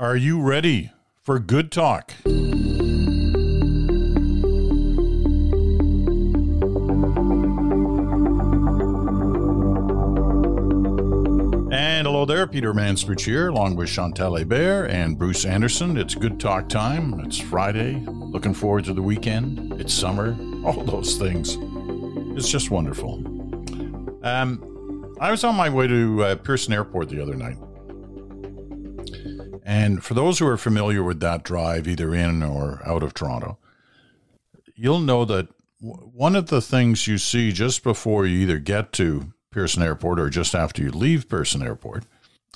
Are you ready for good talk? And hello there, Peter Mansbridge here, along with Chantal Hébert and Bruce Anderson. It's good talk time. It's Friday. Looking forward to the weekend. It's summer. All those things. It's just wonderful. Um, I was on my way to uh, Pearson Airport the other night. And for those who are familiar with that drive, either in or out of Toronto, you'll know that one of the things you see just before you either get to Pearson Airport or just after you leave Pearson Airport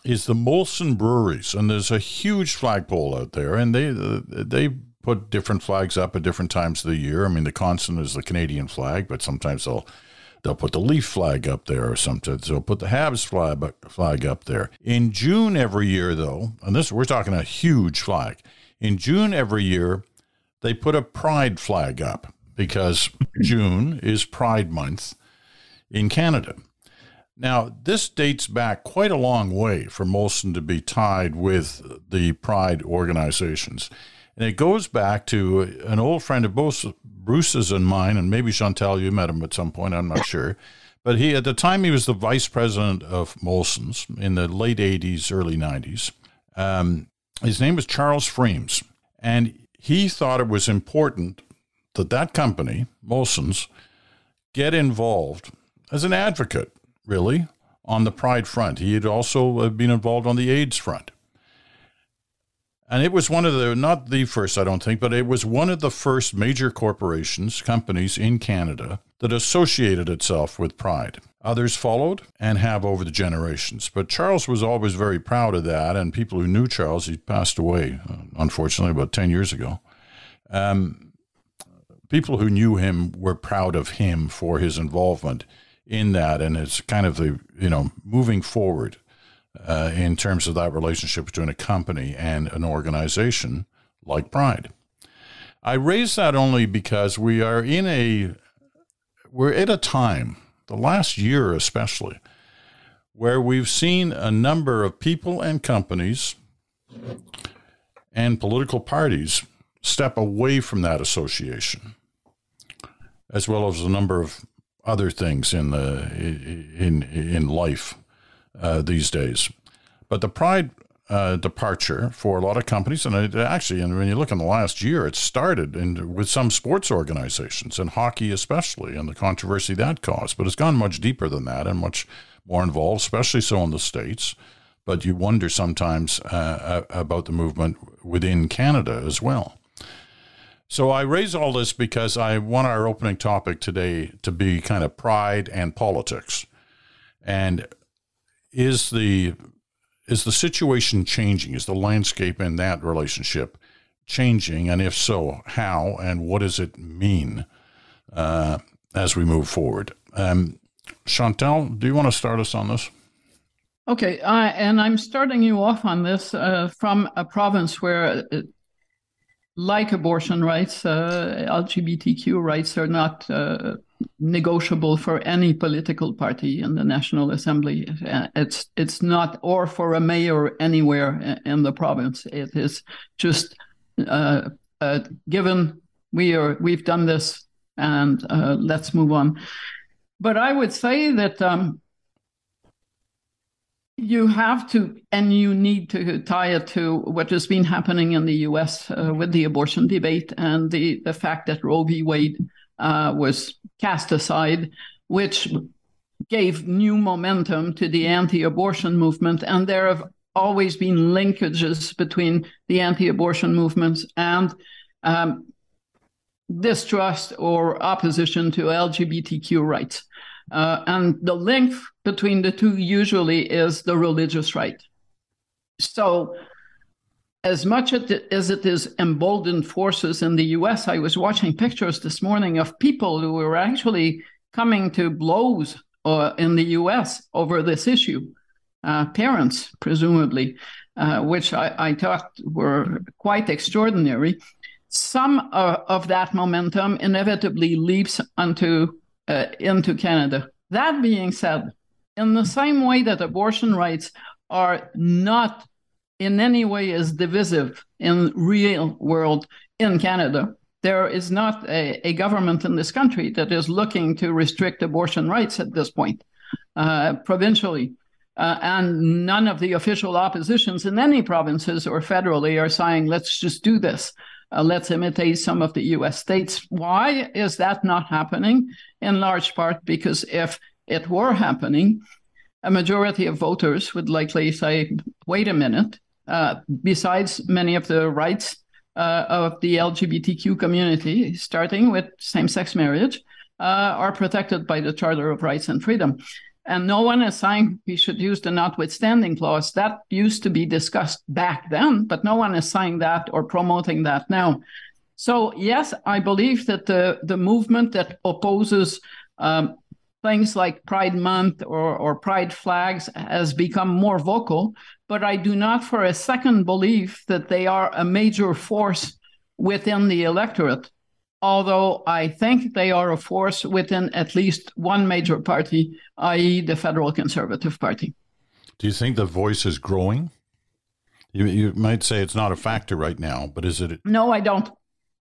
is the Molson breweries, and there's a huge flagpole out there, and they they put different flags up at different times of the year. I mean, the constant is the Canadian flag, but sometimes they'll they'll put the Leaf flag up there, or something. they'll put the Habs flag flag up there. In June every year, though, and this we're talking a huge flag. In June every year, they put a Pride flag up because June is Pride Month in Canada. Now, this dates back quite a long way for Molson to be tied with the Pride organizations. And it goes back to an old friend of both Bruce's and mine, and maybe Chantal, you met him at some point, I'm not sure. But he, at the time, he was the vice president of Molson's in the late 80s, early 90s. Um, his name was Charles Freems. And he thought it was important that that company, Molson's, get involved as an advocate really, on the Pride front. He had also uh, been involved on the AIDS front. And it was one of the, not the first, I don't think, but it was one of the first major corporations, companies in Canada that associated itself with Pride. Others followed and have over the generations. But Charles was always very proud of that. And people who knew Charles, he passed away, unfortunately, about 10 years ago. Um, people who knew him were proud of him for his involvement in that, and it's kind of the you know moving forward uh, in terms of that relationship between a company and an organization like Pride. I raise that only because we are in a we're at a time, the last year especially, where we've seen a number of people and companies and political parties step away from that association, as well as a number of other things in the in in life uh, these days. But the pride uh, departure for a lot of companies, and it actually, and when you look in the last year, it started in, with some sports organizations and hockey especially, and the controversy that caused. But it's gone much deeper than that and much more involved, especially so in the states. But you wonder sometimes uh, about the movement within Canada as well. So I raise all this because I want our opening topic today to be kind of pride and politics. And is the is the situation changing? Is the landscape in that relationship changing? And if so, how and what does it mean uh, as we move forward? Um, Chantal, do you want to start us on this? Okay, uh, and I'm starting you off on this uh, from a province where uh, like abortion rights, uh, LGBTQ rights are not uh, negotiable for any political party in the National Assembly. Uh, it's it's not, or for a mayor anywhere in the province. It is just uh, uh, given we are we've done this, and uh, let's move on. But I would say that um, you have to, and you need to tie it to what has been happening in the U.S. Uh, with the abortion debate and the the fact that Roe v. Wade uh, was cast aside, which gave new momentum to the anti-abortion movement, and there have always been linkages between the anti-abortion movements and um, distrust or opposition to LGBTQ rights. Uh, and the link between the two usually is the religious right. So, as much as it is emboldened forces in the US, I was watching pictures this morning of people who were actually coming to blows uh, in the US over this issue. Uh, parents, presumably, uh, which I, I, thought were quite extraordinary. Some uh, of that momentum inevitably leaps onto uh, into Canada. That being said, in the same way that abortion rights are not in any way as divisive in real world in Canada. There is not a, a government in this country that is looking to restrict abortion rights at this point, uh, provincially. Uh, and none of the official oppositions in any provinces or federally are saying, let's just do this. Uh, let's imitate some of the US states. Why is that not happening? In large part because if it were happening, a majority of voters would likely say, wait a minute, uh, besides many of the rights uh, of the LGBTQ community, starting with same sex marriage, uh, are protected by the Charter of Rights and Freedom. And no one is saying we should use the notwithstanding clause. That used to be discussed back then, but no one is saying that or promoting that now. So, yes, I believe that the, the movement that opposes um, things like Pride Month or, or Pride flags has become more vocal, but I do not for a second believe that they are a major force within the electorate although I think they are a force within at least one major party, i.e., the Federal Conservative Party. Do you think the voice is growing? You, you might say it's not a factor right now, but is it? No, I don't.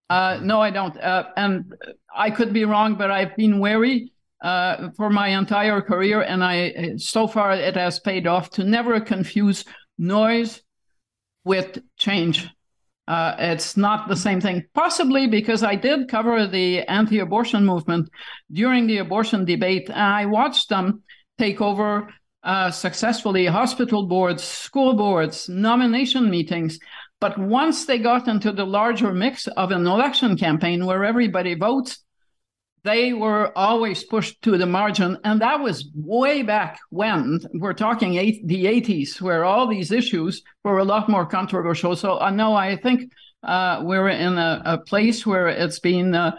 Uh, no, I don't. Uh, and I could be wrong, but I've been wary uh, for my entire career, and I so far it has paid off to never confuse noise with change. Uh, it's not the same thing, possibly because I did cover the anti abortion movement during the abortion debate. And I watched them take over uh, successfully hospital boards, school boards, nomination meetings. But once they got into the larger mix of an election campaign where everybody votes, they were always pushed to the margin. And that was way back when we're talking eight, the 80s, where all these issues were a lot more controversial. So uh, no, I think uh, we're in a, a, place where it's been uh,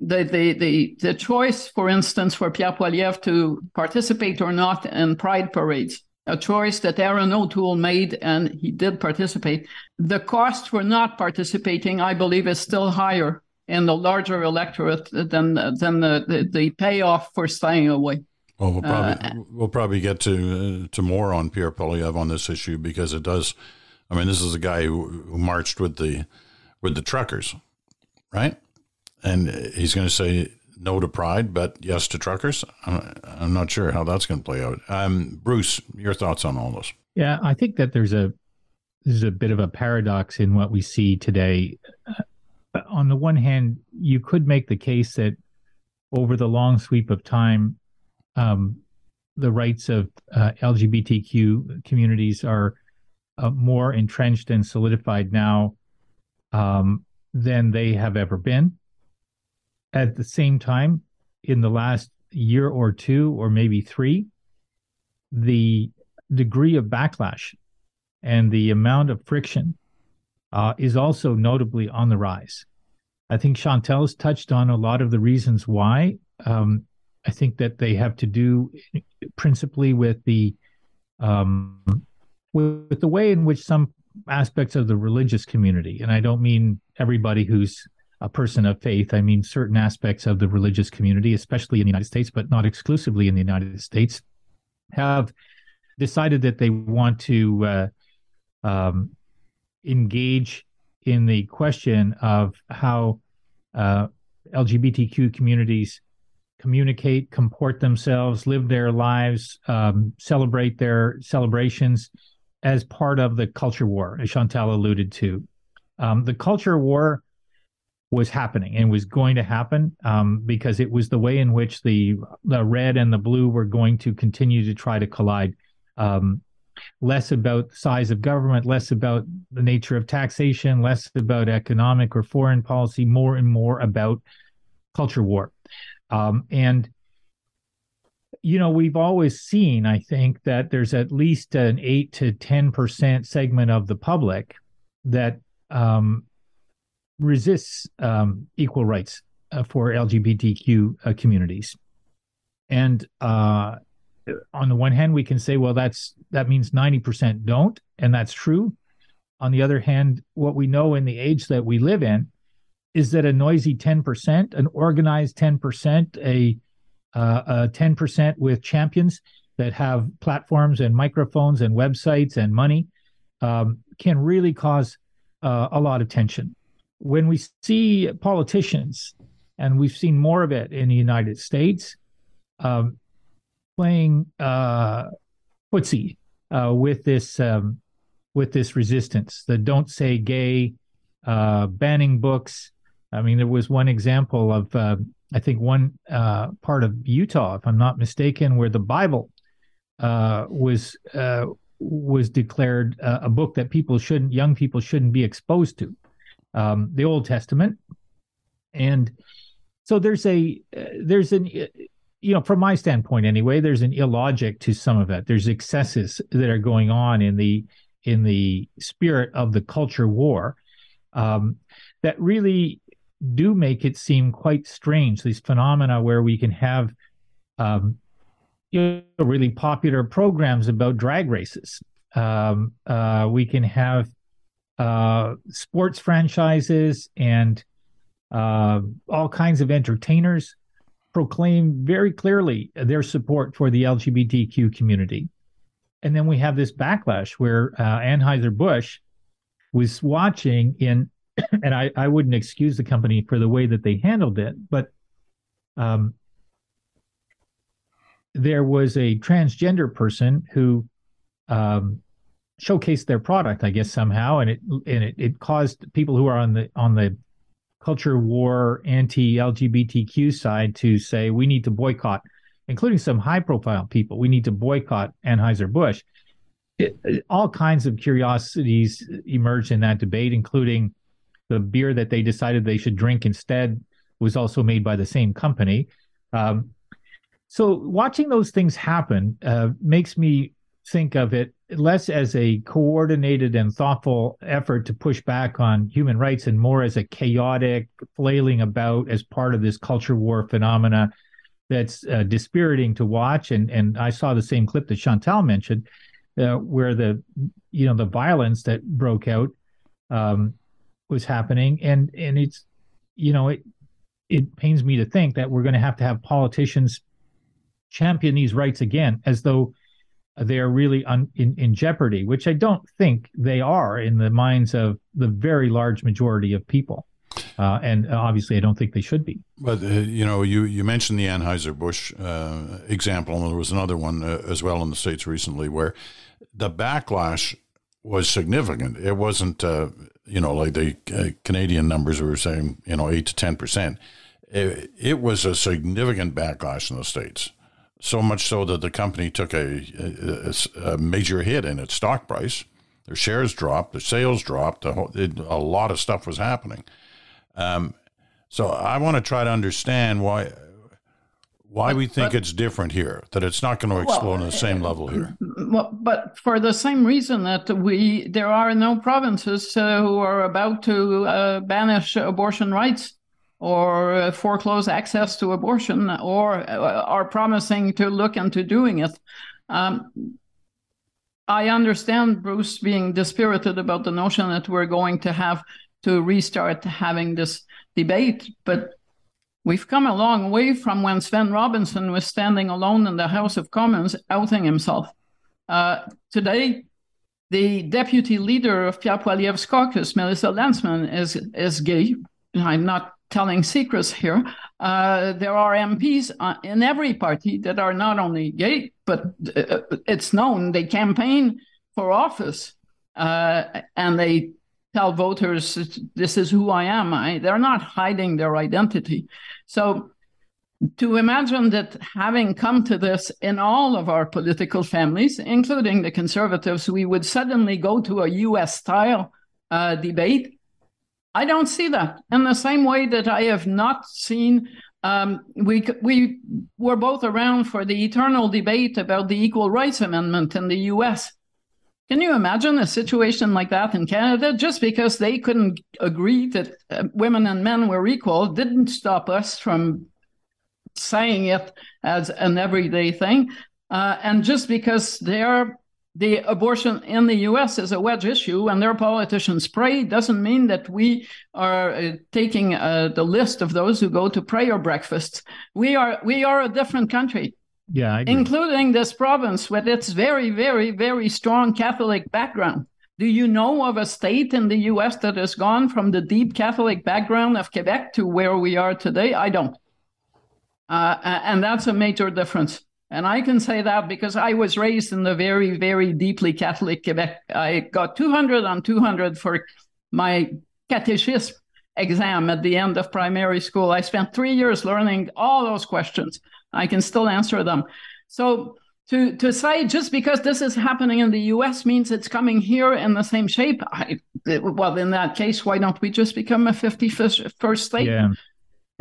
the, the, the, the choice, for instance, for Pierre Poilievre to participate or not in pride parades. A choice that Erin O'Toole made, and he did participate. The cost for not participating, I believe, is still higher in the larger electorate than than the, the, the payoff for staying away. Well, we'll probably uh, we'll probably get to uh, to more on Pierre Poilievre on this issue because it does. I mean, this is a guy who, who marched with the with the truckers, right? And he's going to say no to pride, but yes to truckers. I'm, I'm not sure how that's going to play out. Um, Bruce, your thoughts on all this? Yeah, I think that there's a there's a bit of a paradox in what we see today on the one hand, you could make the case that over the long sweep of time, um, the rights of uh, LGBTQ communities are uh, more entrenched and solidified now um, than they have ever been. At the same time, in the last year or two, or maybe three, the degree of backlash and the amount of friction uh, is also notably on the rise. I think Chantal's touched on a lot of the reasons why. Um, I think that they have to do principally with the um, with, with the way in which some aspects of the religious community, and I don't mean everybody who's a person of faith. I mean certain aspects of the religious community, especially in the United States, but not exclusively in the United States, have decided that they want to uh, um, engage in the question of how uh, LGBTQ communities communicate, comport themselves, live their lives, um, celebrate their celebrations as part of the culture war, as Chantal alluded to. Um, the culture war was happening and was going to happen um, because it was the way in which the the red and the blue were going to continue to try to collide. Um, less about size of government, less about the nature of taxation, less about economic or foreign policy, more and more about culture war. Um, and you know, we've always seen, I think, that there's at least an eight to ten percent segment of the public that um, resists um, equal rights uh, for LGBTQ uh, communities, and uh, on the one hand, we can say, well, that's that means 90% don't, and that's true. On the other hand, what we know in the age that we live in is that a noisy 10%, an organized 10%, a, uh, a 10% with champions that have platforms and microphones and websites and money um, can really cause uh, a lot of tension. When we see politicians, and we've seen more of it in the United States, um, playing uh, footsie uh, with this um, with this resistance, the "Don't Say Gay," uh, banning books. I mean, there was one example of uh, I think one uh, part of Utah, if I'm not mistaken, where the Bible uh, was uh, was declared uh, a book that people shouldn't, young people shouldn't be exposed to, um, the Old Testament, and so there's a uh, there's an you know from my standpoint anyway, there's an illogic to some of it. There's excesses that are going on in the in the spirit of the culture war um, that really do make it seem quite strange. These phenomena where we can have um, you know, really popular programs about drag races. Um, uh, we can have uh, sports franchises and uh, all kinds of entertainers proclaim very clearly their support for the LGBTQ community. And then we have this backlash where uh, Anheuser-Busch was watching in and I, I wouldn't excuse the company for the way that they handled it, but um, there was a transgender person who um, showcased their product, I guess somehow, and it and it, it caused people who are on the on the culture war anti LGBTQ side to say we need to boycott, including some high profile people. We need to boycott Anheuser Busch. all kinds of curiosities emerged in that debate, including the beer that they decided they should drink instead was also made by the same company. Um, so watching those things happen uh, makes me think of it less as a coordinated and thoughtful effort to push back on human rights and more as a chaotic flailing about as part of this culture war phenomena that's uh, dispiriting to watch. And and I saw the same clip that Chantal mentioned, uh, where the you know the violence that broke out um, was happening, and and it's you know it it pains me to think that we're going to have to have politicians champion these rights again as though they are really un, in, in jeopardy, which I don't think they are in the minds of the very large majority of people. Uh, and obviously, I don't think they should be. But uh, you know, you you mentioned the Anheuser Busch uh, example, and there was another one uh, as well in the states recently where the backlash was significant. It wasn't, uh, you know, like the uh, Canadian numbers were saying, you know, eight to ten percent. It, it, was a significant backlash in the states, so much so that the company took a, a, a major hit in its stock price. Their shares dropped, their sales dropped. Whole, it, a lot of stuff was happening. Um, so I want to try to understand why why we think but, it's different here, that it's not going to explode well, on the same level here. Well, but for the same reason that we there are no provinces uh, who are about to uh, banish abortion rights or uh, foreclose access to abortion or uh, are promising to look into doing it. Um, I understand Bruce being dispirited about the notion that we're going to have to restart having this debate, but We've come a long way from when Svend Robinson was standing alone in the House of Commons outing himself. Uh, today, the deputy leader of Pierre Poilievre's caucus, Melissa Lantsman, is, is gay. I'm not telling secrets here. Uh, there are MPs uh, in every party that are not only gay, but uh, it's known they campaign for office uh, and they tell voters this is who I am. I, they're not hiding their identity. So to imagine that having come to this in all of our political families, including the conservatives, we would suddenly go to a US style uh, debate. I don't see that in the same way that I have not seen. Um, we we were both around for the eternal debate about the Equal Rights Amendment in the U.S. Can you imagine a situation like that in Canada? Just because they couldn't agree that uh, women and men were equal didn't stop us from saying it as an everyday thing. Uh, and just because they're the abortion in the US is a wedge issue and their politicians pray doesn't mean that we are uh, taking uh, the list of those who go to prayer breakfasts. We are we are a different country. Yeah, including this province with its very, very, very strong Catholic background. Do you know of a state in the US that has gone from the deep Catholic background of Quebec to where we are today? I don't. Uh, and that's a major difference. And I can say that because I was raised in the very, very deeply Catholic Quebec. I got 200 on 200 for my catechism exam at the end of primary school. I spent three years learning all those questions. I can still answer them. So to to say just because this is happening in the U.S. means it's coming here in the same shape. I, well, in that case, why don't we just become a 51st state? Yeah.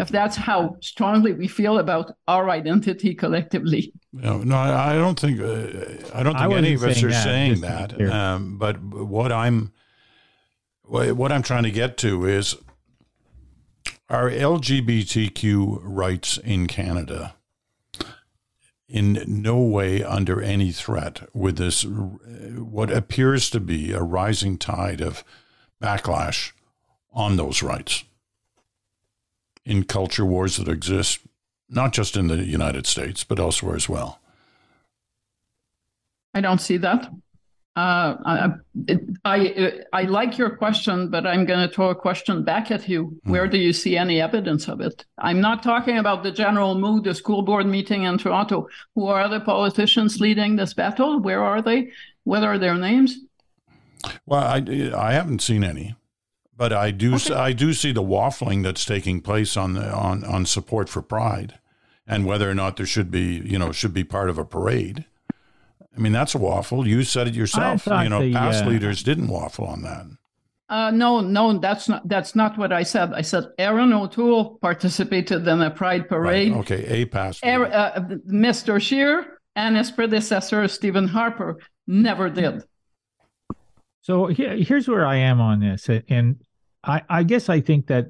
If that's how strongly we feel about our identity collectively. No, no, I, I don't think uh, I don't think I any of us are that, saying that. Um, but what I'm what I'm trying to get to is are LGBTQ rights in Canada in no way under any threat with this, what appears to be a rising tide of backlash on those rights in culture wars that exist, not just in the United States, but elsewhere as well. I don't see that. Uh, I, I, I like your question, but I'm going to throw a question back at you. Where hmm. do you see any evidence of it? I'm not talking about the general mood, the school board meeting in Toronto. Who are the politicians leading this battle? Where are they? What are their names? Well, I, I haven't seen any, but I do okay. I do see the waffling that's taking place on the on on support for Pride, and whether or not there should be you know should be part of a parade. I mean, that's a waffle. You said it yourself. You know, the, past uh, leaders didn't waffle on that. Uh, no, no, that's not that's not what I said. I said Erin O'Toole participated in a pride parade. Right. Okay, a past. uh, Mr. Scheer and his predecessor Stephen Harper never did. So here, here's where I am on this, and I, I guess I think that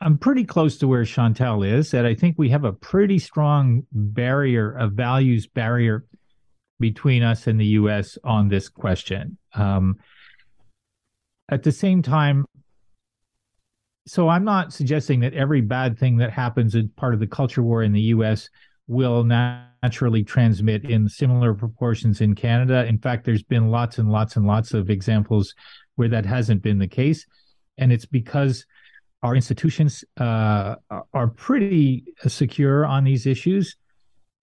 I'm pretty close to where Chantal is. That I think we have a pretty strong barrier, a values barrier between us and the U.S. on this question. Um, at the same time, so I'm not suggesting that every bad thing that happens as part of the culture war in the U.S. will naturally transmit in similar proportions in Canada. In fact, there's been lots and lots and lots of examples where that hasn't been the case, and it's because our institutions uh, are pretty secure on these issues.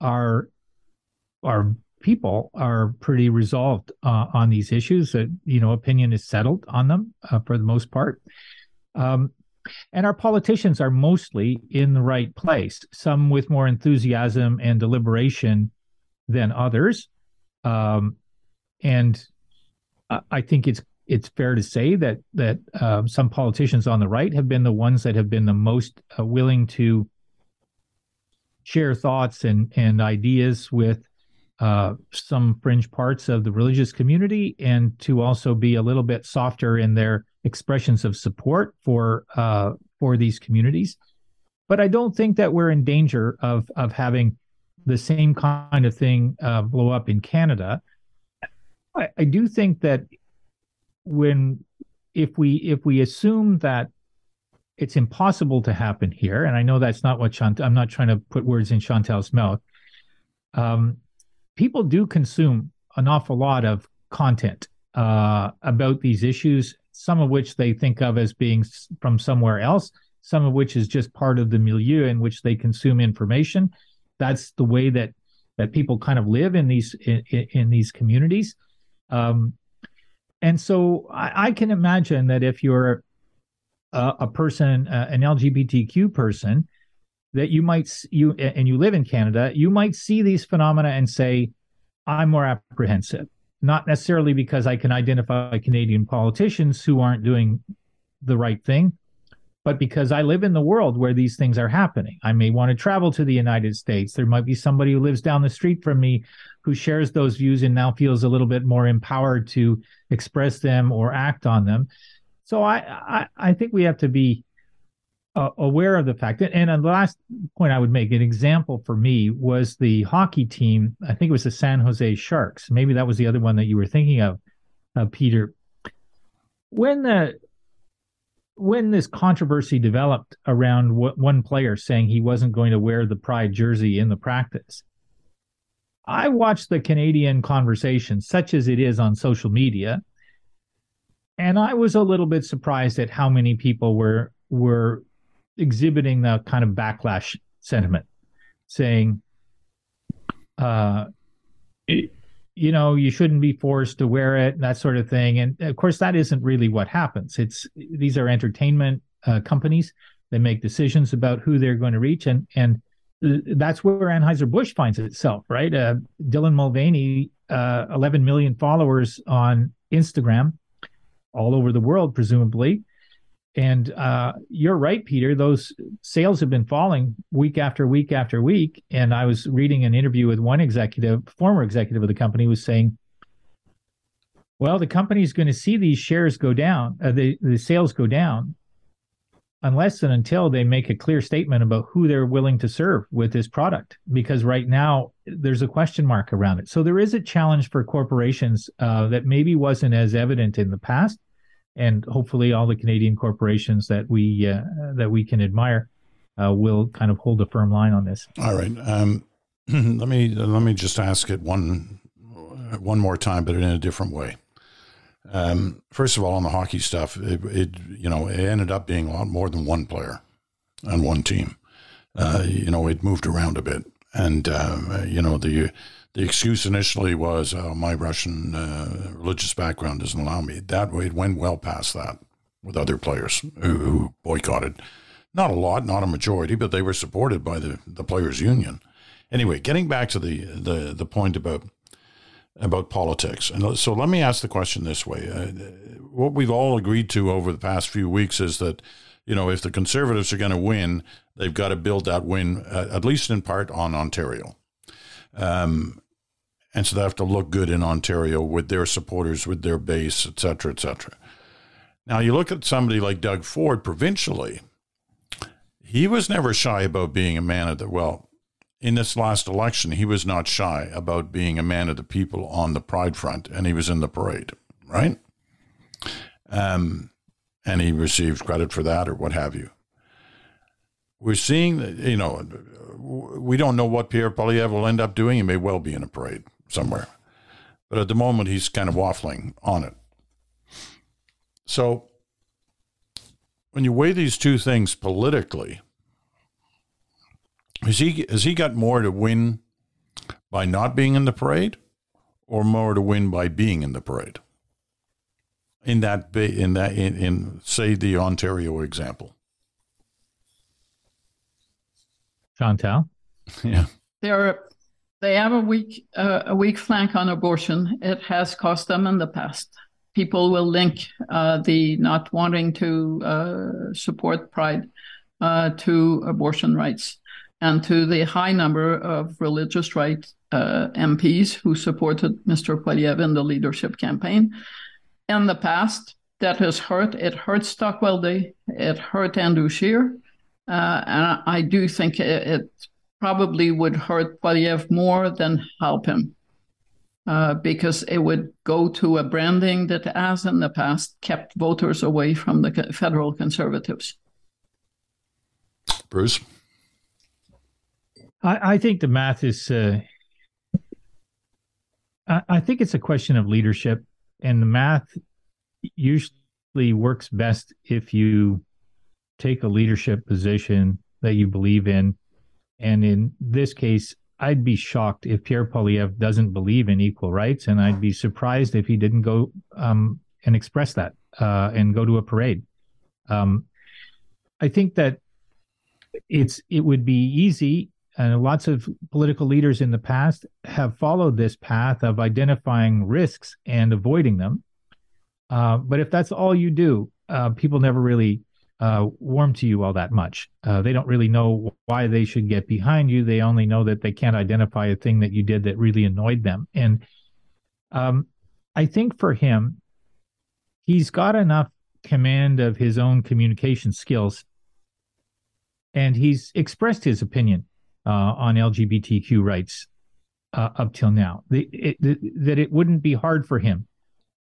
Our our people are pretty resolved uh, on these issues. That you know, opinion is settled on them uh, for the most part. Um, and our politicians are mostly in the right place. Some with more enthusiasm and deliberation than others. Um, and I think it's it's fair to say that that uh, some politicians on the right have been the ones that have been the most uh, willing to share thoughts and and ideas with uh, some fringe parts of the religious community, and to also be a little bit softer in their expressions of support for uh, for these communities. But I don't think that we're in danger of of having the same kind of thing uh, blow up in Canada. I, I do think that when if we if we assume that it's impossible to happen here, and I know that's not what Chantal. I'm not trying to put words in Chantal's mouth. Um, people do consume an awful lot of content uh, about these issues, some of which they think of as being from somewhere else, some of which is just part of the milieu in which they consume information. That's the way that that people kind of live in these in, in these communities. Um, and so I, I can imagine that if you're a, a person, uh, an LGBTQ person, that you might you and you live in Canada, you might see these phenomena and say, "I'm more apprehensive." Not necessarily because I can identify Canadian politicians who aren't doing the right thing, but because I live in the world where these things are happening. I may want to travel to the United States. There might be somebody who lives down the street from me who shares those views and now feels a little bit more empowered to express them or act on them. So I I, I think we have to be uh, aware of the fact that. And the last point I would make, an example for me was the hockey team. I think it was the San Jose Sharks. Maybe that was the other one that you were thinking of, uh, Peter. When the when this controversy developed around one player saying he wasn't going to wear the pride jersey in the practice I watch the Canadian conversation, such as it is on social media, and I was a little bit surprised at how many people were were exhibiting the kind of backlash sentiment, saying, uh, it, you know, you shouldn't be forced to wear it, and that sort of thing. And of course, that isn't really what happens. It's these are entertainment uh, companies. They make decisions about who they're going to reach, and and that's where Anheuser Busch finds itself, right? Uh, Dylan Mulvaney, uh, 11 million followers on Instagram, all over the world, presumably. And uh, you're right, Peter. Those sales have been falling week after week after week. And I was reading an interview with one executive, former executive of the company, was saying, "Well, the company's going to see these shares go down, uh, the the sales go down, unless and until they make a clear statement about who they're willing to serve with this product. Because right now there's a question mark around it. So there is a challenge for corporations uh, that maybe wasn't as evident in the past." and hopefully all the Canadian corporations that we uh, that we can admire uh, will kind of hold a firm line on this. All right. Um, let me let me just ask it one one more time, but in a different way. Um, first of all, on the hockey stuff, it, it, you know it ended up being a lot more than one player on one team. Uh, you know, it moved around a bit, and uh, you know the the excuse initially was oh, my Russian uh, religious background doesn't allow me. That way, it went well past that with other players who, who, boycotted. Not a lot, not a majority, but they were supported by the, the players' union. Anyway, getting back to the, the, the point about about politics, and so let me ask the question this way: uh, What we've all agreed to over the past few weeks is that you know if the Conservatives are going to win, they've got to build that win, uh, at least in part, on Ontario. Um, and so they have to look good in Ontario with their supporters, with their base, et cetera, et cetera. Now, you look at somebody like Doug Ford provincially, he was never shy about being a man of the, well, in this last election, he was not shy about being a man of the people on the Pride Front, and he was in the parade, right? Um, and he received credit for that or what have you. We're seeing you know, we don't know what Pierre Poilievre will end up doing. He may well be in a parade somewhere. But at the moment, he's kind of waffling on it. So when you weigh these two things politically, has he has he got more to win by not being in the parade, or more to win by being in the parade? In that in that in, in say the Ontario example. Chantal. Yeah. There are they have a weak uh, a weak flank on abortion. It has cost them in the past. People will link uh, the not wanting to uh, support Pride uh, to abortion rights and to the high number of religious right uh, MPs who supported Mr. Poilievre in the leadership campaign. In the past, that has hurt. It hurt Stockwell Day. It hurt Andrew Scheer. Uh, and I do think it, it probably would hurt Poilievre more than help him. Uh, because it would go to a branding that, as in the past, kept voters away from the federal conservatives. Bruce? I, I think the math is, uh, I, I think it's a question of leadership, and the math usually works best if you take a leadership position that you believe in and in this case, I'd be shocked if Pierre Poilievre doesn't believe in equal rights, and I'd be surprised if he didn't go um, and express that uh, and go to a parade. Um, I think that it's it would be easy, and lots of political leaders in the past have followed this path of identifying risks and avoiding them. Uh, but if that's all you do, uh, people never really uh, warm to you all that much. Uh, they don't really know why they should get behind you. They only know that they can't identify a thing that you did that really annoyed them. And um, I think for him, he's got enough command of his own communication skills, and he's expressed his opinion uh, on LGBTQ rights uh, up till now. The, it, the, that it wouldn't be hard for him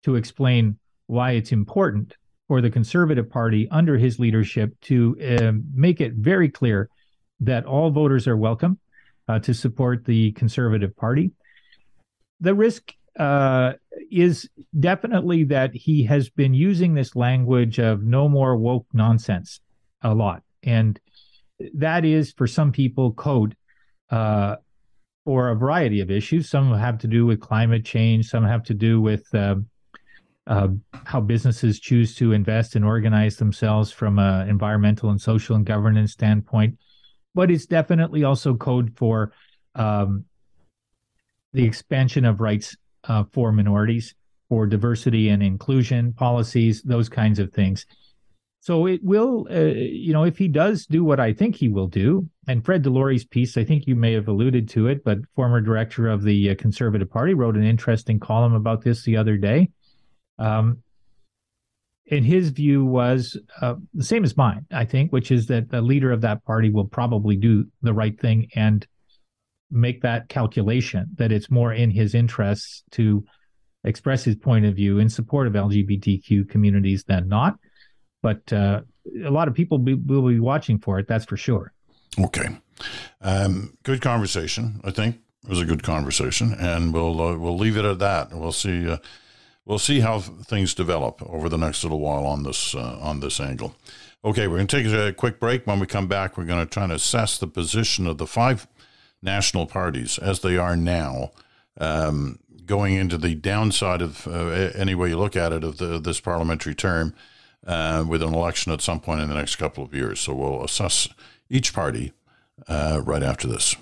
to explain why it's important for the Conservative Party under his leadership to uh, make it very clear that all voters are welcome uh, to support the Conservative Party. the risk uh, is definitely that he has been using this language of no more woke nonsense a lot. And that is, for some people, code uh, for a variety of issues. Some have to do with climate change, some have to do with uh, uh, how businesses choose to invest and organize themselves from an environmental and social and governance standpoint. But it's definitely also code for um, the expansion of rights uh, for minorities, for diversity and inclusion policies, those kinds of things. So it will, uh, you know, if he does do what I think he will do, and Fred DeLorey's piece, I think you may have alluded to it, but former director of the uh, Conservative Party wrote an interesting column about this the other day. Um, and his view was uh, the same as mine, I think, which is that the leader of that party will probably do the right thing and make that calculation that it's more in his interests to express his point of view in support of LGBTQ communities than not. But uh, a lot of people be, will be watching for it, that's for sure. Okay. Um, good conversation, I think. It was a good conversation, and we'll uh, we'll leave it at that. We'll see uh, we'll see how things develop over the next little while on this uh, on this angle. Okay, we're going to take a quick break. When we come back, we're going to try to assess the position of the five national parties as they are now, um, going into the downside of uh, any way you look at it of the, this parliamentary term, uh, with an election at some point in the next couple of years. So we'll assess each party uh, right after this.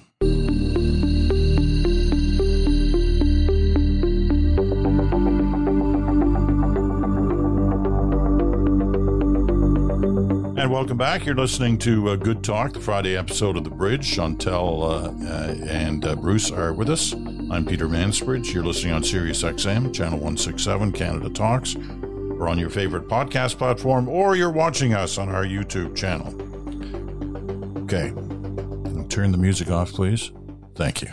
And welcome back. You're listening to uh, Good Talk, the Friday episode of The Bridge. Chantal uh, uh, and uh, Bruce are with us. I'm Peter Mansbridge. You're listening on Sirius XM, Channel 167, Canada Talks, or on your favorite podcast platform, or you're watching us on our YouTube channel. Okay. Turn the music off, please. Thank you.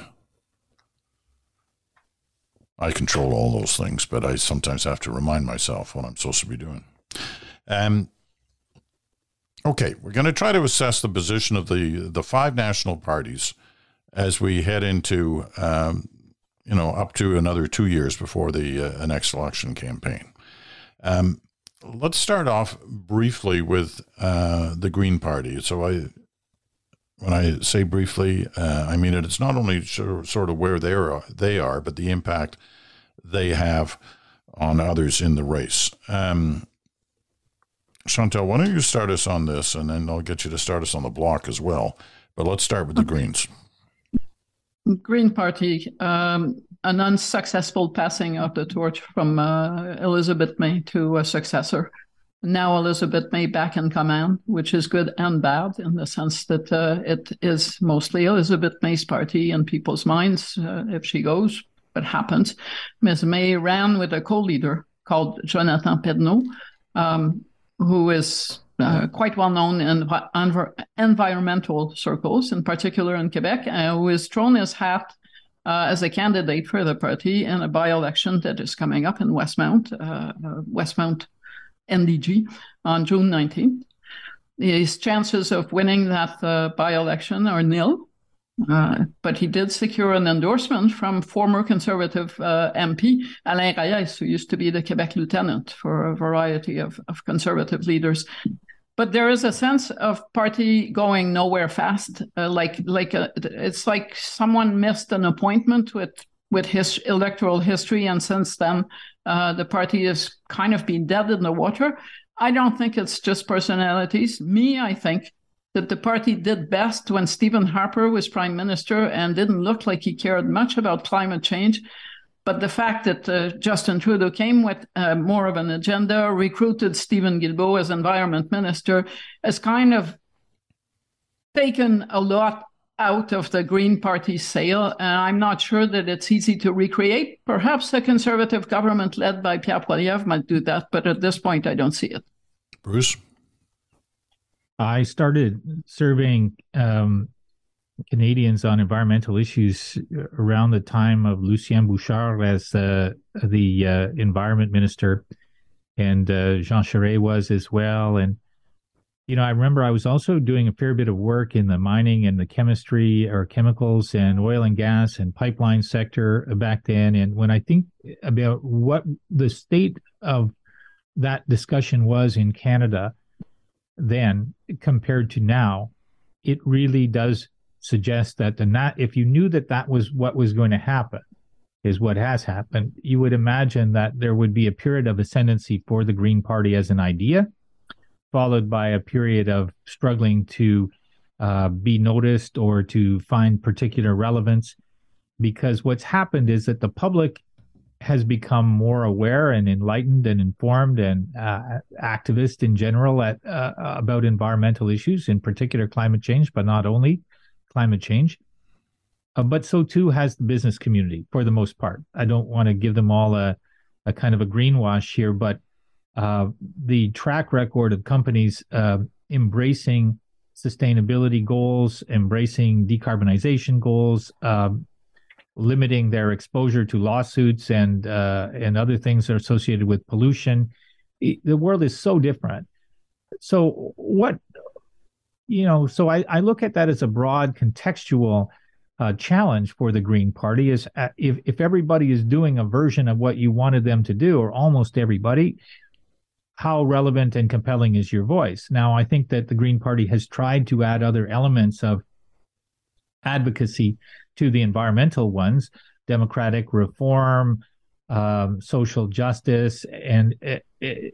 I control all those things, but I sometimes have to remind myself what I'm supposed to be doing. Um, Okay, we're going to try to assess the position of the the five national parties as we head into um, you know up to another two years before the uh, next election campaign. Um, let's start off briefly with uh, the Green Party. So I. When I say briefly, uh, I mean it. It's not only sort of where they are, they are, but the impact they have on others in the race. Um, Chantal, why don't you start us on this, and then I'll get you to start us on the Bloc as well. But let's start with the Greens. Green Party, um, an unsuccessful passing of the torch from uh, Elizabeth May to a successor. Now Elizabeth May back in command, which is good and bad in the sense that uh, it is mostly Elizabeth May's party in people's minds uh, if she goes. What happens? Ms. May ran with a co-leader called Jonathan Pedneault. Um, who is uh, quite well known in env- environmental circles, in particular in Quebec, uh, who has thrown his hat uh, as a candidate for the party in a by election that is coming up in Westmount, uh, uh, Westmount NDG on June 19th. His chances of winning that uh, by election are nil. Uh, but he did secure an endorsement from former conservative uh, MP Alain Rayes, who used to be the Quebec lieutenant for a variety of, of conservative leaders. But there is a sense of party going nowhere fast. Uh, like like a, it's like someone missed an appointment with with his electoral history, and since then uh, the party has kind of been dead in the water. I don't think it's just personalities. Me, I think that the party did best when Stephen Harper was prime minister and didn't look like he cared much about climate change. But the fact that uh, Justin Trudeau came with uh, more of an agenda, recruited Steven Guilbeault as environment minister, has kind of taken a lot out of the Green Party sail. And I'm not sure that it's easy to recreate. Perhaps a conservative government led by Pierre Poilievre might do that, but at this point, I don't see it. Bruce? I started surveying um, Canadians on environmental issues around the time of Lucien Bouchard as uh, the uh, environment minister, and uh, Jean Charest was as well. And you know, I remember I was also doing a fair bit of work in the mining and the chemistry or chemicals and oil and gas and pipeline sector back then. And when I think about what the state of that discussion was in Canada then compared to now, it really does suggest that the not if you knew that that was what was going to happen is what has happened you would imagine that there would be a period of ascendancy for the green party as an idea followed by a period of struggling to uh, be noticed or to find particular relevance. Because what's happened is that the public has become more aware and enlightened and informed and uh, activist in general at, uh, about environmental issues, in particular climate change, but not only climate change. Uh, but so too has the business community for the most part. I don't want to give them all a, a kind of a greenwash here, but uh, the track record of companies uh, embracing sustainability goals, embracing decarbonization goals, um, limiting their exposure to lawsuits and uh, and other things that are associated with pollution. The world is so different. So what you know, so I, I look at that as a broad contextual uh, challenge for the Green Party. Is uh, if if everybody is doing a version of what you wanted them to do, or almost everybody, how relevant and compelling is your voice? Now, I think that the Green Party has tried to add other elements of advocacy to the environmental ones, democratic reform, um, social justice, and eh, eh,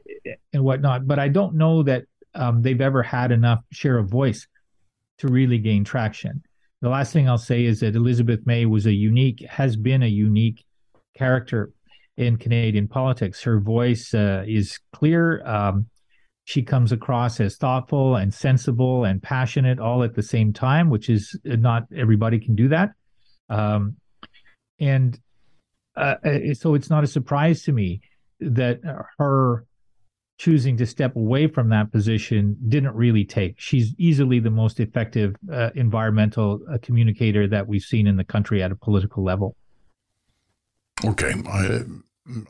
and whatnot. But I don't know that um, they've ever had enough share of voice to really gain traction. The last thing I'll say is that Elizabeth May was a unique, has been a unique character in Canadian politics. Her voice uh, is clear. Um, she comes across as thoughtful and sensible and passionate all at the same time, which is uh, not everybody can do that. Um, and uh, uh, so it's not a surprise to me that her choosing to step away from that position didn't really take. She's easily the most effective uh, environmental uh, communicator that we've seen in the country at a political level. Okay, I,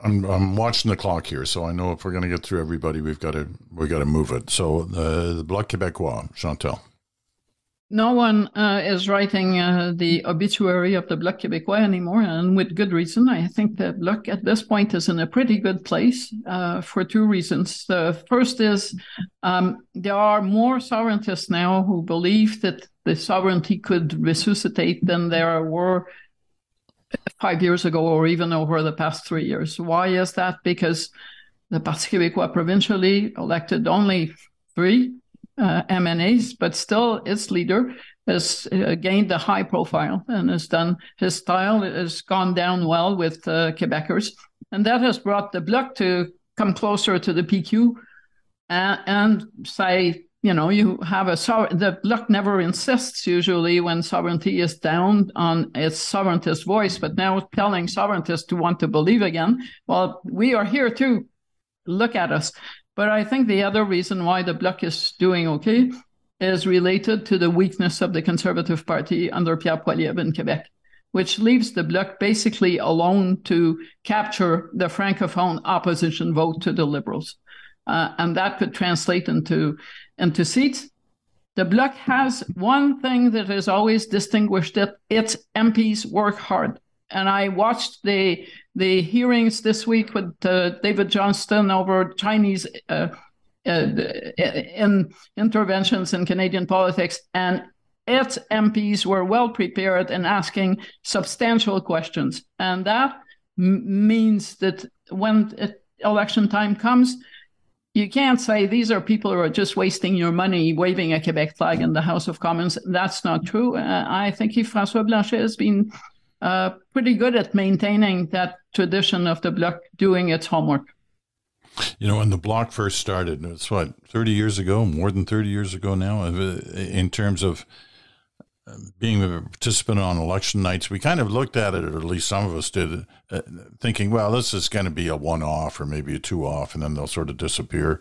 I'm I'm watching the clock here, so I know if we're going to get through everybody, we've got to we got to move it. So uh, the Bloc Québécois, Chantal. No one uh, is writing uh, the obituary of the Bloc Québécois anymore, and with good reason. I think the Bloc at this point is in a pretty good place uh, for two reasons. The first is um, there are more sovereigntists now who believe that the sovereignty could resuscitate than there were five years ago or even over the past three years. Why is that? Because the Parti Québécois provincially elected only three uh, MNAs, but still its leader has uh, gained a high profile and has done his style has gone down well with uh, Quebecers, and that has brought the Bloc to come closer to the PQ and, and say you know, you have a the Bloc never insists usually when sovereignty is down on its sovereigntist voice, but now telling sovereigntists to want to believe again. Well, we are here too. Look at us. But I think the other reason why the Bloc is doing okay is related to the weakness of the Conservative Party under Pierre Poilievre in Quebec, which leaves the Bloc basically alone to capture the francophone opposition vote to the Liberals. Uh, and that could translate into into seats. The Bloc has one thing that has always distinguished it: its MPs work hard. And I watched the the hearings this week with uh, David Johnston over Chinese uh, uh, in interventions in Canadian politics, and its MPs were well prepared in asking substantial questions, and that m- means that when election time comes, you can't say these are people who are just wasting your money waving a Quebec flag in the House of Commons. That's not true. Uh, I think Yves-Francois Blanchet has been uh, pretty good at maintaining that tradition of the Bloc doing its homework. You know, when the Bloc first started, it's what, 30 years ago, more than 30 years ago now, in terms of being a participant on election nights, we kind of looked at it, or at least some of us did, uh, thinking, well, this is going to be a one off or maybe a two off, and then they'll sort of disappear.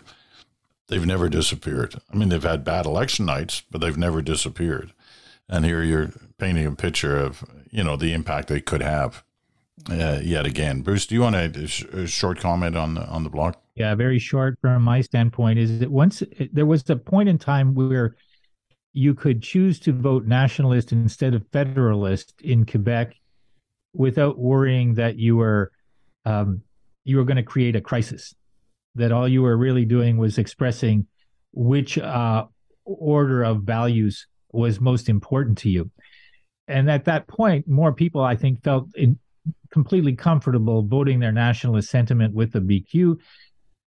They've never disappeared. I mean, they've had bad election nights, but they've never disappeared. And here you're painting a picture of, you know, the impact they could have uh, yet again. Bruce, do you want a, a short comment on the, on the Bloc? Yeah, very short from my standpoint is that once there was a point in time where you could choose to vote nationalist instead of federalist in Quebec without worrying that you were um, you were going to create a crisis. That all you were really doing was expressing which uh, order of values was most important to you. And at that point, more people, I think, felt in, completely comfortable voting their nationalist sentiment with the BQ.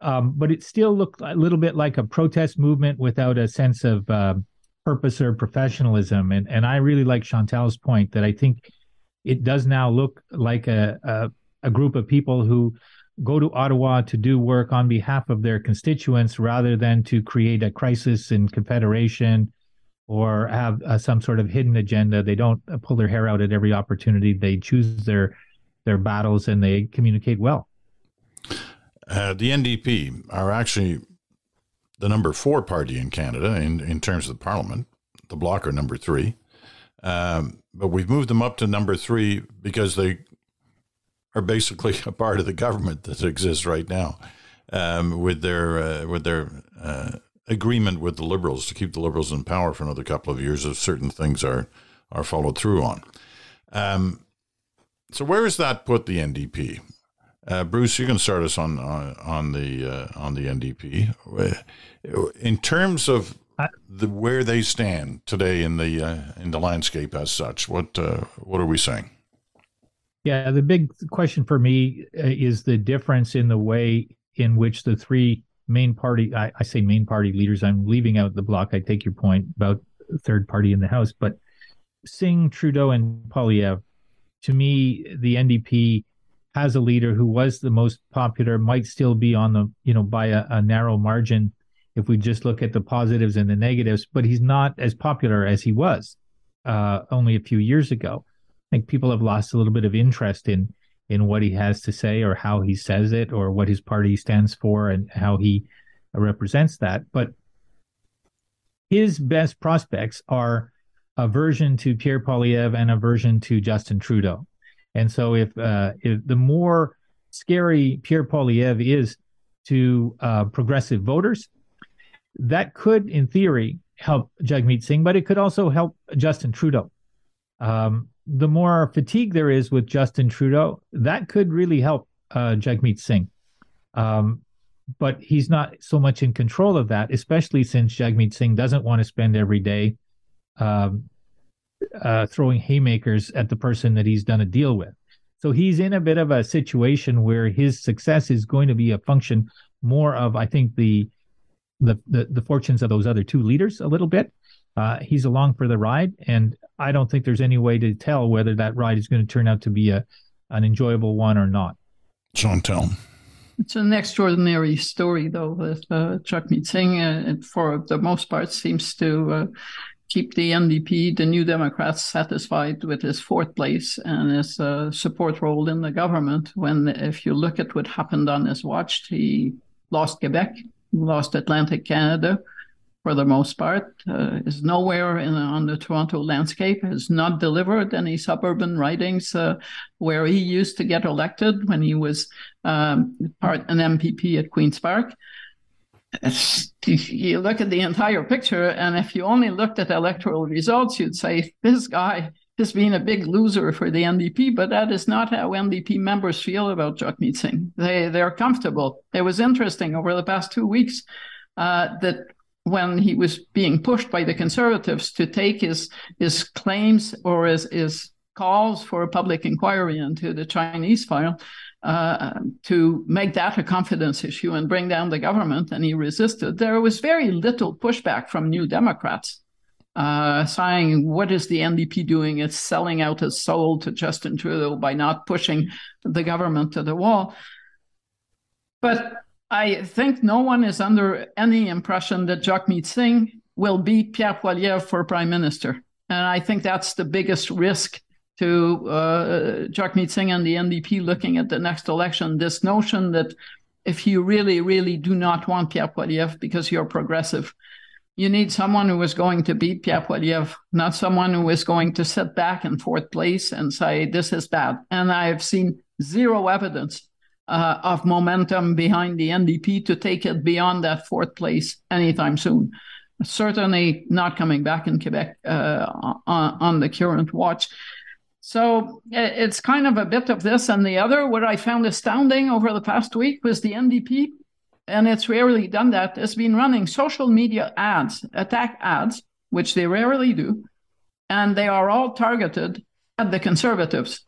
Um, but it still looked a little bit like a protest movement without a sense of uh, purpose or professionalism. And and I really like Chantal's point that I think it does now look like a, a, a group of people who go to Ottawa to do work on behalf of their constituents rather than to create a crisis in confederation or have uh, some sort of hidden agenda. They don't uh, pull their hair out at every opportunity. They choose their their battles and they communicate well. Uh, the NDP are actually the number four party in Canada in, in terms of the parliament. The Bloc are number three. Um, but we've moved them up to number three because they are basically a part of the government that exists right now, um, with their uh, with their uh, agreement with the Liberals to keep the Liberals in power for another couple of years if certain things are are followed through on. Um, so where does that put the NDP? Uh, Bruce, you can start us on on, on the uh, on the NDP in terms of the, where they stand today in the uh, in the landscape as such. What uh, what are we saying? Yeah, the big question for me uh, is the difference in the way in which the three main party I, I say main party leaders. I'm leaving out the Bloc. I take your point about third party in the House, but Singh, Trudeau, and Poilievre. To me, the NDP has a leader who was the most popular, might still be on the you know by a, a narrow margin if we just look at the positives and the negatives, but he's not as popular as he was uh, only a few years ago. I think people have lost a little bit of interest in in what he has to say or how he says it or what his party stands for and how he represents that. But his best prospects are aversion to Pierre Poilievre and aversion to Justin Trudeau. And so if uh, if the more scary Pierre Poilievre is to uh, progressive voters, that could, in theory, help Jagmeet Singh, but it could also help Justin Trudeau. Um, the more fatigue there is with Justin Trudeau, that could really help uh, Jagmeet Singh. Um, but he's not so much in control of that, especially since Jagmeet Singh doesn't want to spend every day um, uh, throwing haymakers at the person that he's done a deal with. So he's in a bit of a situation where his success is going to be a function more of, I think, the the, the, the fortunes of those other two leaders a little bit. Uh, he's along for the ride, and I don't think there's any way to tell whether that ride is going to turn out to be a an enjoyable one or not. Chantal. It's an extraordinary story, though, that uh, Jagmeet Singh, uh, for the most part, seems to uh, keep the NDP, the New Democrats, satisfied with his fourth place and his uh, support role in the government. When, if you look at what happened on his watch, he lost Quebec, lost Atlantic Canada for the most part, uh, is nowhere in, on the Toronto landscape, has not delivered any suburban ridings uh, where he used to get elected when he was um, part an MPP at Queen's Park. You look at the entire picture, and if you only looked at electoral results, you'd say this guy has been a big loser for the NDP, but that is not how NDP members feel about Jagmeet Singh. They they're comfortable. It was interesting over the past two weeks uh, that when he was being pushed by the Conservatives to take his his claims or his, his calls for a public inquiry into the Chinese file uh, to make that a confidence issue and bring down the government, and he resisted. There was very little pushback from New Democrats uh, saying, What is the NDP doing? It's selling out its soul to Justin Trudeau by not pushing the government to the wall. But I think no one is under any impression that Jagmeet Singh will beat Pierre Poilievre for prime minister. And I think that's the biggest risk to uh, Jagmeet Singh and the NDP looking at the next election. This notion that if you really, really do not want Pierre Poilievre because you're progressive, you need someone who is going to beat Pierre Poilievre, not someone who is going to sit back in fourth place and say, this is bad. And I've seen zero evidence uh, of momentum behind the NDP to take it beyond that fourth place anytime soon. Certainly not coming back in Quebec uh, on, on the current watch. So it's kind of a bit of this and the other. What I found astounding over the past week was the NDP, and it's rarely done that, has been running social media ads, attack ads, which they rarely do, and they are all targeted at the conservatives.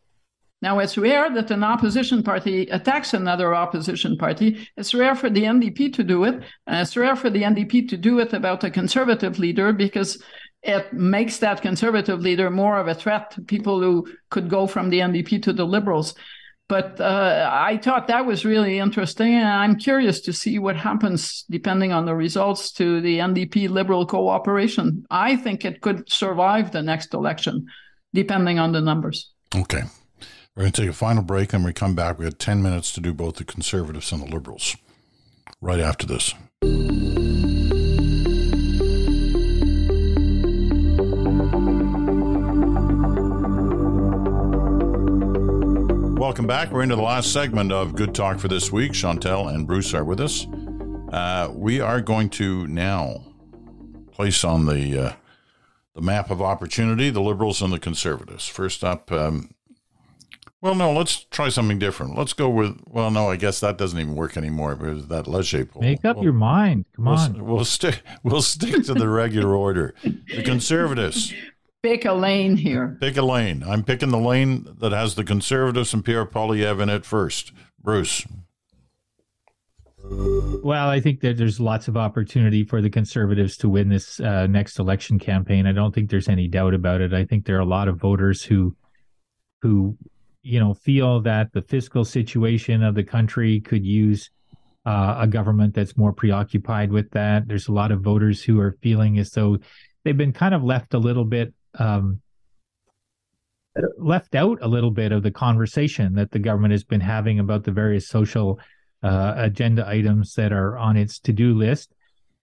Now, it's rare that an opposition party attacks another opposition party. It's rare for the NDP to do it. And it's rare for the NDP to do it about a conservative leader because it makes that conservative leader more of a threat to people who could go from the NDP to the Liberals. But uh, I thought that was really interesting. And I'm curious to see what happens depending on the results to the NDP Liberal cooperation. I think it could survive the next election, depending on the numbers. Okay. We're going to take a final break and we come back. We have 10 minutes to do both the Conservatives and the Liberals right after this. Welcome back. We're into the last segment of Good Talk for this week. Chantal and Bruce are with us. Uh, we are going to now place on the uh, the map of opportunity the Liberals and the Conservatives. First up, um, well, no, let's try something different. Let's go with. Well, no, I guess that doesn't even work anymore because that Leger poll. Make up we'll, your mind. Come we'll, on. We'll stick. We'll stick to the regular order. The Conservatives. Pick a lane here. Pick a lane. I'm picking the lane that has the Conservatives and Pierre Poilievre in it first. Bruce. Well, I think that there's lots of opportunity for the Conservatives to win this uh, next election campaign. I don't think there's any doubt about it. I think there are a lot of voters who who you know, feel that the fiscal situation of the country could use uh, a government that's more preoccupied with that. There's a lot of voters who are feeling as though they've been kind of left a little bit um, left out a little bit of the conversation that the government has been having about the various social uh, agenda items that are on its to-do list.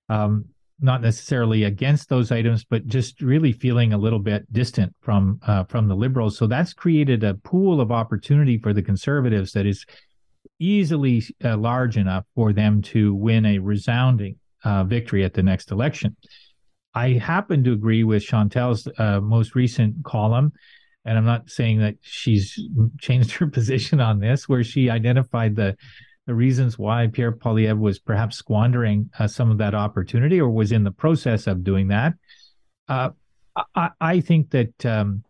Um, not necessarily against those items, but just really feeling a little bit distant from uh, from the liberals. So that's created a pool of opportunity for the conservatives that is easily uh, large enough for them to win a resounding uh, victory at the next election. I happen to agree with Chantal's uh, most recent column, and I'm not saying that she's changed her position on this, where she identified the the reasons why Pierre Poilievre was perhaps squandering uh, some of that opportunity or was in the process of doing that. Uh, I, I, think that um,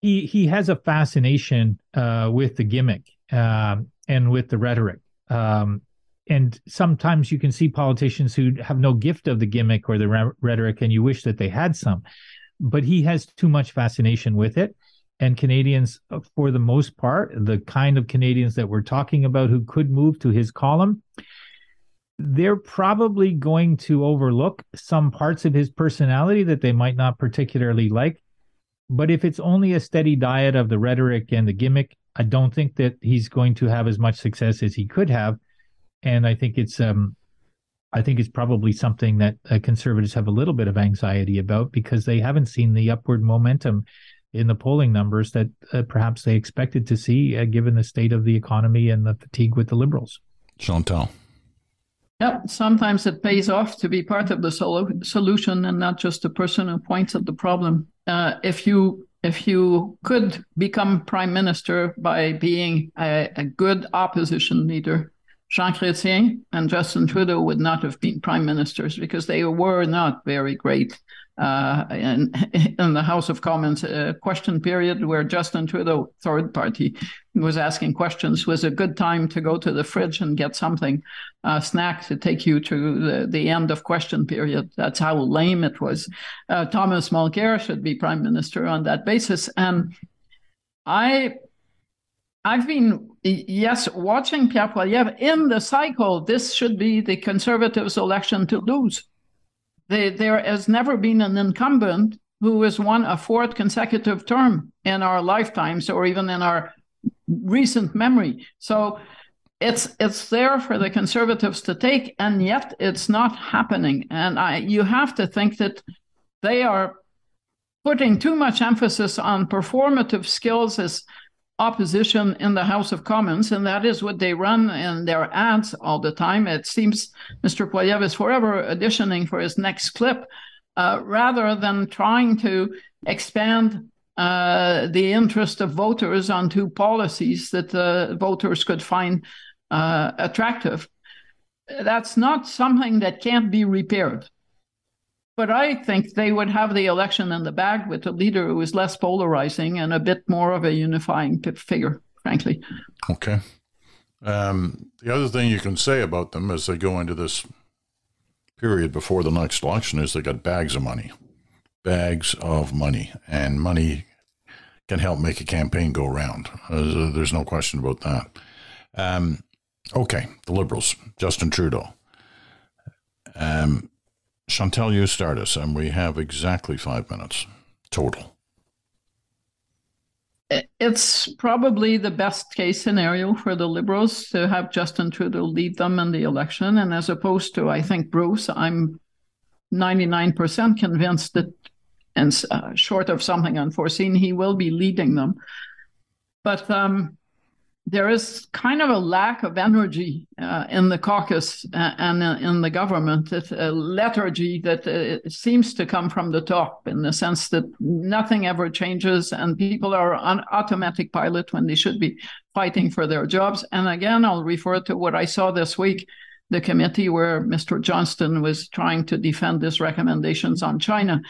he he has a fascination uh, with the gimmick um, and with the rhetoric. Um, and sometimes you can see politicians who have no gift of the gimmick or the rhetoric, and you wish that they had some. But he has too much fascination with it and Canadians, uh, for the most part, the kind of Canadians that we're talking about who could move to his column, they're probably going to overlook some parts of his personality that they might not particularly like. But if it's only a steady diet of the rhetoric and the gimmick, I don't think that he's going to have as much success as he could have. And I think it's um, I think it's probably something that uh, conservatives have a little bit of anxiety about because they haven't seen the upward momentum in the polling numbers that uh, perhaps they expected to see, uh, given the state of the economy and the fatigue with the liberals. Chantal. Yeah, sometimes it pays off to be part of the sol- solution and not just the person who points at the problem. Uh, if you if you could become prime minister by being a, a good opposition leader, Jean Chrétien and Justin Trudeau would not have been prime ministers because they were not very great uh, in, in the House of Commons uh, question period where Justin Trudeau, third party, was asking questions was a good time to go to the fridge and get something, uh, snack to take you to the, the end of question period. That's how lame it was. Uh, Thomas Mulcair should be prime minister on that basis. And I I've been, yes, watching Pierre Poilievre in the cycle. This should be the Conservatives' election to lose. They, there has never been an incumbent who has won a fourth consecutive term in our lifetimes or even in our recent memory. So it's it's there for the conservatives to take, and yet it's not happening. And I, you have to think that they are putting too much emphasis on performative skills as opposition in the House of Commons, and that is what they run in their ads all the time. It seems Mr. Poilievre is forever auditioning for his next clip, uh, rather than trying to expand uh, the interest of voters onto policies that uh, voters could find uh, attractive. That's not something that can't be repaired. But I think they would have the election in the bag with a leader who is less polarizing and a bit more of a unifying figure, frankly. Okay. Um, the other thing you can say about them as they go into this period before the next election is they got bags of money, bags of money, and money can help make a campaign go around. Uh, there's no question about that. Um, okay, the Liberals, Justin Trudeau. Um, Chantal, you start us, and we have exactly five minutes total. It's probably the best case scenario for the Liberals to have Justin Trudeau lead them in the election. And as opposed to, I think, Bruce, I'm 99% convinced that, and uh, short of something unforeseen, he will be leading them. But um, there is kind of a lack of energy uh, in the caucus uh, and uh, in the government. It's a lethargy that uh, seems to come from the top in the sense that nothing ever changes and people are on automatic pilot when they should be fighting for their jobs. And again, I'll refer to what I saw this week the committee where Mr. Johnston was trying to defend his recommendations on China.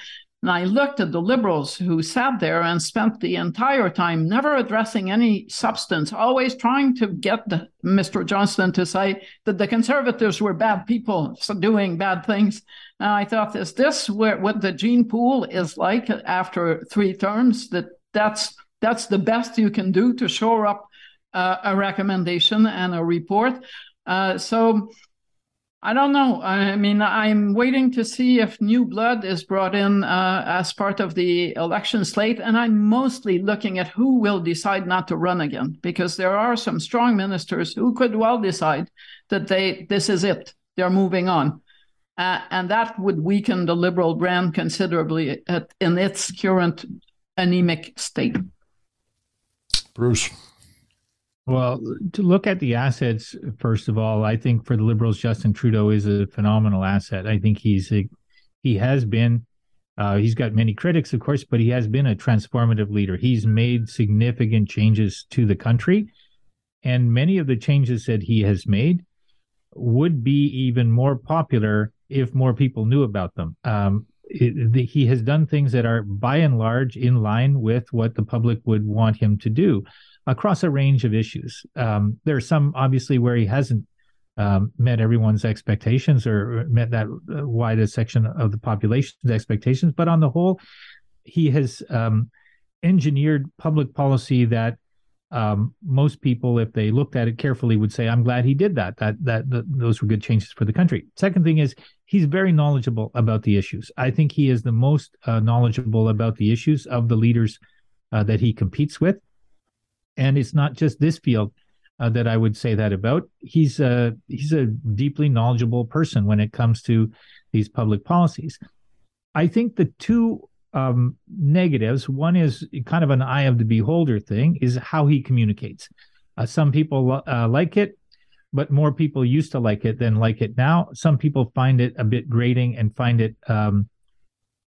And I looked at the liberals who sat there and spent the entire time never addressing any substance, always trying to get Mr. Johnston to say that the conservatives were bad people doing bad things. And I thought, is this what the gene pool is like after three terms? That that's that's the best you can do to shore up uh, a recommendation and a report. Uh, so I don't know. I mean, I'm waiting to see if new blood is brought in uh, as part of the election slate. And I'm mostly looking at who will decide not to run again, because there are some strong ministers who could well decide that they this is it. They're moving on. Uh, and that would weaken the liberal brand considerably at, in its current anemic state. Bruce. Well, to look at the assets, first of all, I think for the Liberals, Justin Trudeau is a phenomenal asset. I think he's a, he has been, uh, he's got many critics, of course, but he has been a transformative leader. He's made significant changes to the country, and many of the changes that he has made would be even more popular if more people knew about them. Um, it, the, he has done things that are by and large in line with what the public would want him to do across a range of issues. Um, there are some obviously where he hasn't um, met everyone's expectations or met that uh, widest section of the population's expectations, but on the whole, he has um, engineered public policy that um, most people, if they looked at it carefully, would say, "I'm glad he did that. That that, those were good changes for the country." Second thing is he's very knowledgeable about the issues. I think he is the most uh, knowledgeable about the issues of the leaders uh, that he competes with and it's not just this field uh, that I would say that about. He's a he's a deeply knowledgeable person when it comes to these public policies. I think the two um, negatives, one is kind of an eye of the beholder thing, is how he communicates. Uh, some people uh, like it, but more people used to like it than like it now. Some people find it a bit grating and find it. Um,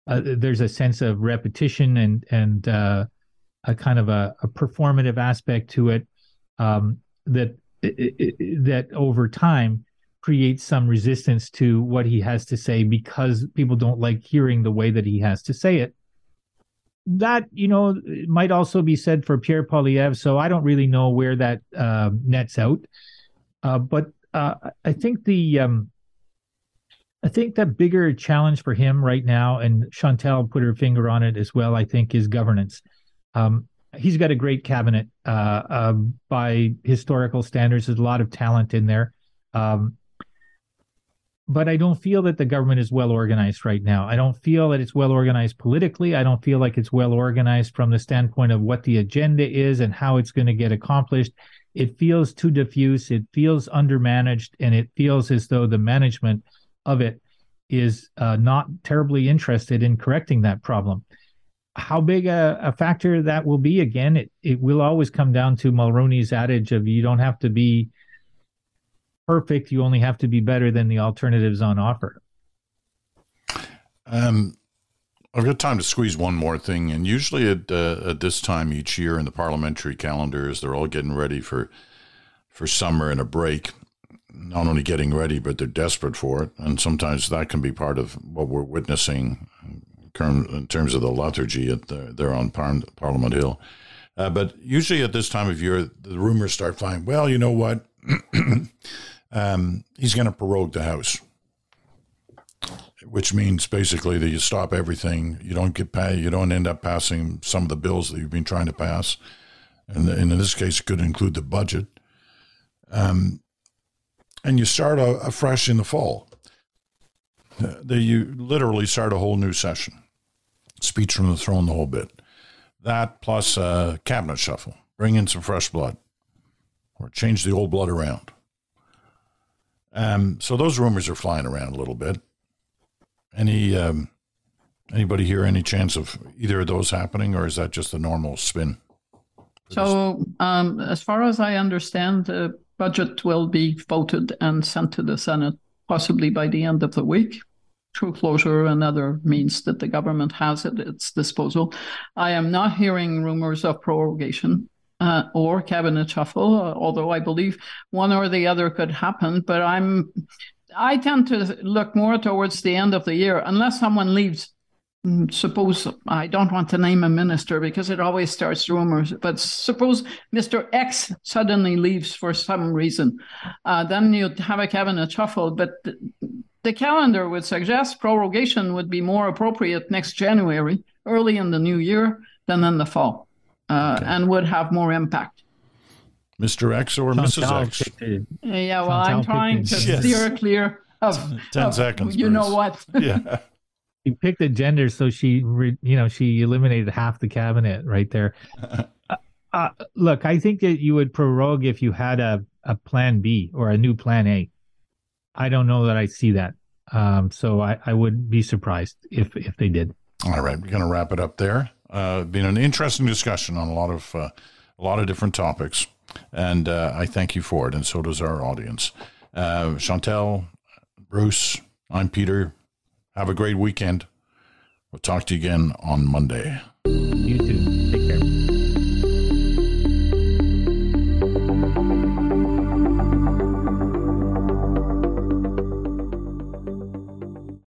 uh, there's a sense of repetition and and uh, a kind of a, a performative aspect to it um, that that over time creates some resistance to what he has to say because people don't like hearing the way that he has to say it. That you know might also be said for Pierre Poilievre, So I don't really know where that uh, nets out, uh, but uh, I think the um, I think the bigger challenge for him right now, and Chantal put her finger on it as well. I think is governance. Um, he's got a great cabinet uh, uh, by historical standards. There's a lot of talent in there. Um, but I don't feel that the government is well organized right now. I don't feel that it's well organized politically. I don't feel like it's well organized from the standpoint of what the agenda is and how it's going to get accomplished. It feels too diffuse. It feels undermanaged, and it feels as though the management of it is uh, not terribly interested in correcting that problem. How big a, a, factor that will be. Again it, it will always come down to mulroney's adage of you don't have to be perfect. You only have to be better than the alternatives on offer. Um, I've got time to squeeze one more thing, and usually at uh, at this time each year in the parliamentary calendars, they're all getting ready for for summer and a break. Not only getting ready, but they're desperate for it, and sometimes that can be part of what we're witnessing in terms of the lethargy at the, there on Par- Parliament Hill. Uh, but usually at this time of year, the rumors start flying. Well, you know what? um, he's going to prorogue the House, which means basically that you stop everything. You don't get pay. You don't end up passing some of the bills that you've been trying to pass, and, and in this case, it could include the budget. Um, and you start afresh in the fall. Uh, you literally start a whole new session speech from the throne, the whole bit. That plus a cabinet shuffle, bring in some fresh blood, or change the old blood around. Um, so those rumors are flying around a little bit. Any um, anybody hear any chance of either of those happening, or is that just a normal spin? So, um, as far as I understand, the budget will be voted and sent to the Senate possibly by the end of the week through closure and other means that the government has at its disposal. I am not hearing rumors of prorogation. Uh, or cabinet shuffle, uh, although I believe one or the other could happen. But I'm, I tend to look more towards the end of the year, unless someone leaves. Mm, suppose I don't want to name a minister because it always starts rumors, but suppose Mr. X suddenly leaves for some reason, uh, then you'd have a cabinet shuffle. But the calendar would suggest prorogation would be more appropriate next January, early in the new year, than in the fall, uh, okay. and would have more impact. Mr. X or Chantal Mrs. X? Yeah, well, Chantal I'm trying to yes. steer clear of 10 of, seconds. You Bruce. know what? yeah. You picked a gender, so she, re, you know, she eliminated half the cabinet right there. uh, uh, look, I think that you would prorogue if you had a, a plan B or a new plan A. I don't know that I see that. Um, so I, I would be surprised if if they did. All right, we're going to wrap it up there. Uh, been an interesting discussion on a lot of uh, a lot of different topics, and uh, I thank you for it, and so does our audience. Uh, Chantal, Bruce, I'm Peter. Have a great weekend. We'll talk to you again on Monday. You too.